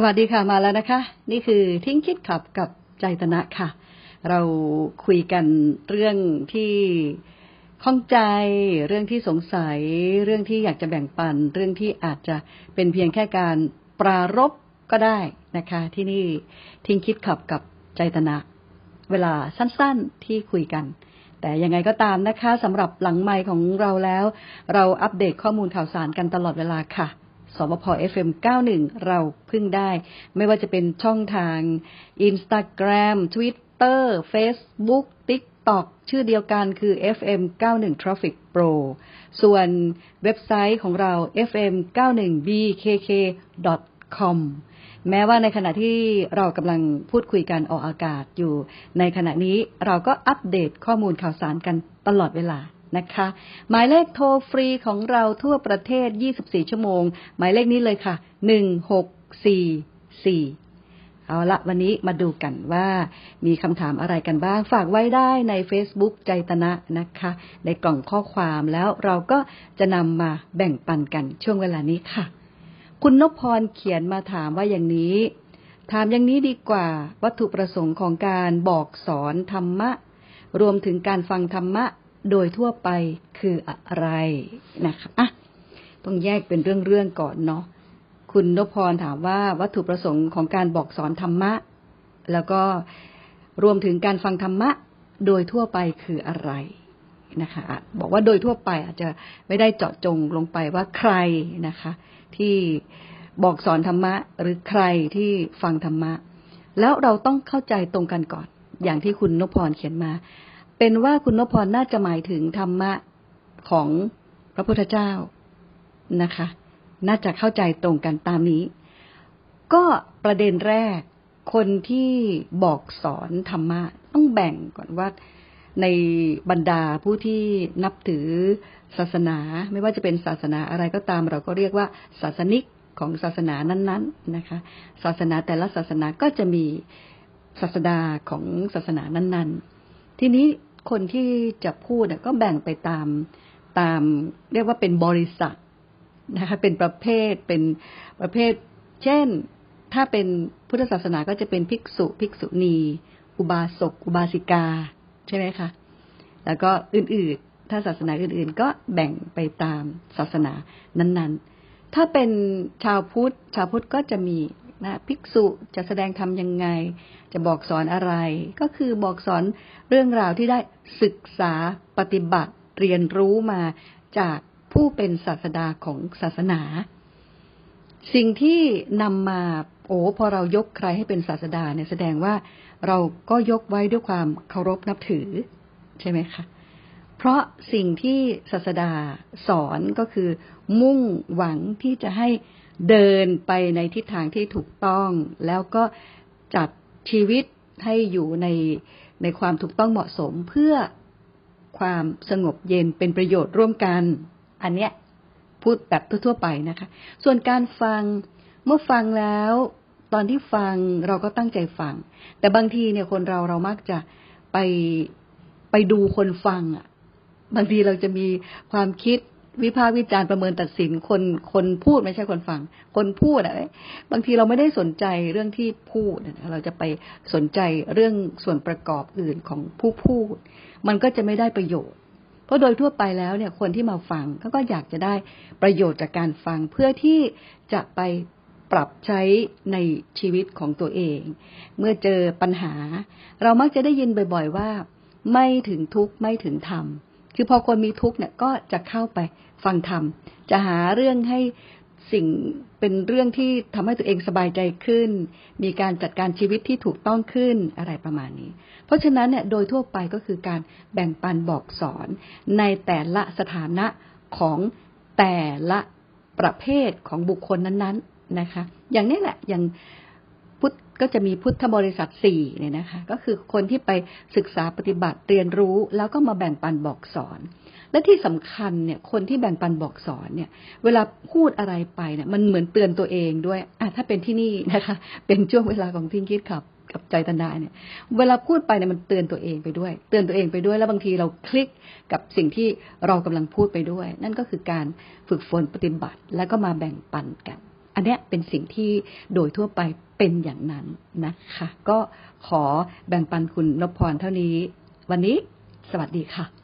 สวัสดีค่ะมาแล้วนะคะ นี่คือทิ้งคิดขับกับใจตนะค่ะ เราคุยกันเรื่องที่ข้องใจ เรื่องที่สงสัย เรื่องที่อยากจะแบ่งปัน เรื่องที่อาจจะเป็นเพียงแค่การปรารบก็ได้นะคะ ที่นี่ทิ้งคิดขับกับใจตนะ เวลาสั้นๆที่คุยกัน แต่ยังไงก็ตามนะคะสำหรับหลังไมค์ของเราแล้ว เราอัปเดตข้อมูลข่าวสารกันตลอดเวลาค่ะ สบพ FM 91 เราพึ่งได้ ไม่ว่าจะเป็นช่องทาง Instagram Twitter Facebook TikTok ชื่อเดียวกันคือ FM 91 Traffic Pro ส่วนเว็บไซต์ของเรา fm 91 bkk com แม้ว่าในขณะที่เรากำลังพูดคุยกันออกอากาศอยู่ ในขณะนี้เราก็อัปเดตข้อมูลข่าวสารกันตลอดเวลา นะคะ หมายเลขโทรฟรีของเราทั่วประเทศ 24 ชั่วโมง หมายเลขนี้เลยค่ะ 1644เอาละวันนี้มาดูกันว่ามีคำถามอะไรกันบ้าง ฝากไว้ได้ใน Facebook ใจตนะนะคะ ในกล่องข้อความแล้วเราก็จะนำมาแบ่งปันกันช่วงเวลานี้ค่ะ คุณนพพรเขียนมาถามว่าอย่างนี้ ถามอย่างนี้ดีกว่า วัตถุประสงค์ของการบอกสอนธรรมะ รวมถึงการฟังธรรมะ โดยทั่วไปคืออะไรนะคะอะต้องแยกเป็นเรื่องๆก่อนเนาะคุณนพพรถามว่าวัตถุประสงค์ของการบอกสอนธรรมะ แล้วก็รวมถึงการฟังธรรมะ โดยทั่วไปคืออะไรนะคะอะบอกว่าโดยทั่วไปอาจจะไม่ได้เจาะจงลงไปว่าใครนะคะ ที่บอกสอนธรรมะ หรือใครที่ฟังธรรมะ แล้วเราต้องเข้าใจตรงกันก่อน อย่างที่คุณนพพรเขียนมา เป็นว่าคุณนพพรน่าจะหมายถึงธรรมะของพระพุทธเจ้านะคะ น่าจะเข้าใจตรงกันตามนี้ ก็ประเด็นแรก คนที่บอกสอนธรรมะต้องแบ่งก่อนว่าในบรรดาผู้ที่นับถือศาสนา ไม่ว่าจะเป็นศาสนาอะไรก็ตาม เราก็เรียกว่าศาสนิกของศาสนานั้น ๆ นะคะ ศาสนาแต่ละศาสนาก็จะมีศาสดาของศาสนานั้น ๆ ทีนี้ คนที่จะพูดก็แบ่งไปตามตาม เรียกว่าเป็นบริษัทนะคะเป็นประเภทเป็นประเภท เช่น ถ้าเป็นพุทธศาสนาก็จะเป็นภิกษุ ภิกษุณี อุบาสก อุบาสิกา ใช่ไหมคะ แล้วก็อื่นๆ ถ้าศาสนาอื่นๆ ก็แบ่งไปตามศาสนานั้นๆ ถ้าเป็นชาวพุทธ ชาวพุทธก็จะมี นะภิกษุจะแสดงธรรมยังไง จะบอกสอนอะไร ก็คือบอกสอนเรื่องราวที่ได้ศึกษาปฏิบัติเรียนรู้มาจากผู้เป็นศาสดาของศาสนา สิ่งที่นำมาโอ้พอเรายกใครให้เป็นศาสดาเนี่ยแสดงว่าเราก็ยกไว้ด้วยความเคารพนับถือ ใช่ไหมคะ เพราะสิ่งที่ศาสดาสอนก็คือ มุ่งหวังที่จะให้เดินไปในทิศทางที่ถูกต้อง แล้วก็จัดชีวิตให้อยู่ในในความถูกต้องเหมาะสมเพื่อความสงบเย็นเป็นประโยชน์ร่วมกัน อันเนี้ยพูดแบบทั่วๆไปนะคะ ส่วนการฟังเมื่อฟังแล้ว ตอนที่ฟังเราก็ตั้งใจฟัง แต่บางทีเนี่ยคนเราเรามักจะไปไปดูคนฟังอะ บางทีเราจะมีความคิดวิพากษ์วิจารณ์ประเมินตัดสินคนคนพูดไม่ใช่คนฟัง คนพูดอะบางทีเราไม่ได้สนใจเรื่องที่พูดเราจะไปสนใจเรื่องส่วนประกอบอื่นของผู้พูด มันก็จะไม่ได้ประโยชน์ เพราะโดยทั่วไปแล้วเนี่ยคนที่มาฟังเขาก็อยากจะได้ประโยชน์จากการฟังเพื่อที่จะไปปรับใช้ในชีวิตของตัวเอง เมื่อเจอปัญหา เรามักจะได้ยินบ่อย ๆว่า ไม่ถึงทุกข์ไม่ถึงธรรม คือพอคนมีทุกข์เนี่ยก็จะเข้าไปฟังธรรม จะหาเรื่องให้สิ่งเป็นเรื่องที่ทำให้ตัวเองสบายใจขึ้น มีการจัดการชีวิตที่ถูกต้องขึ้นอะไรประมาณนี้ เพราะฉะนั้นเนี่ยโดยทั่วไปก็คือการแบ่งปันบอกสอนในแต่ละสถานะของแต่ละประเภทของบุคคลนั้นๆนะคะ อย่างนี้แหละอย่าง พุทธก็จะมีพุทธบริษัทสี่เนี่ยนะคะ ก็คือคนที่ไปศึกษาปฏิบัติเรียนรู้แล้วก็มาแบ่งปันบอกสอน และที่สำคัญเนี่ย คนที่แบ่งปันบอกสอนเนี่ย เวลาพูดอะไรไปเนี่ยมันเหมือนเตือนตัวเองด้วยอะถ้าเป็นที่นี่นะคะ เป็นช่วงเวลาของทิ้งคิดขับกับใจตนาเนี่ย เวลาพูดไปเนี่ยมันเตือนตัวเองไปด้วย เตือนตัวเองไปด้วย แล้วบางทีเราคลิกกับสิ่งที่เรากำลังพูดไปด้วย นั่นก็คือการฝึกฝนปฏิบัติแล้วก็มาแบ่งปันกัน อันเนี้ยเป็นสิ่งที่โดยทั่วไปเป็นอย่างนั้นนะคะ ก็ขอแบ่งปันคุณนพพรเท่านี้ วันนี้สวัสดีค่ะ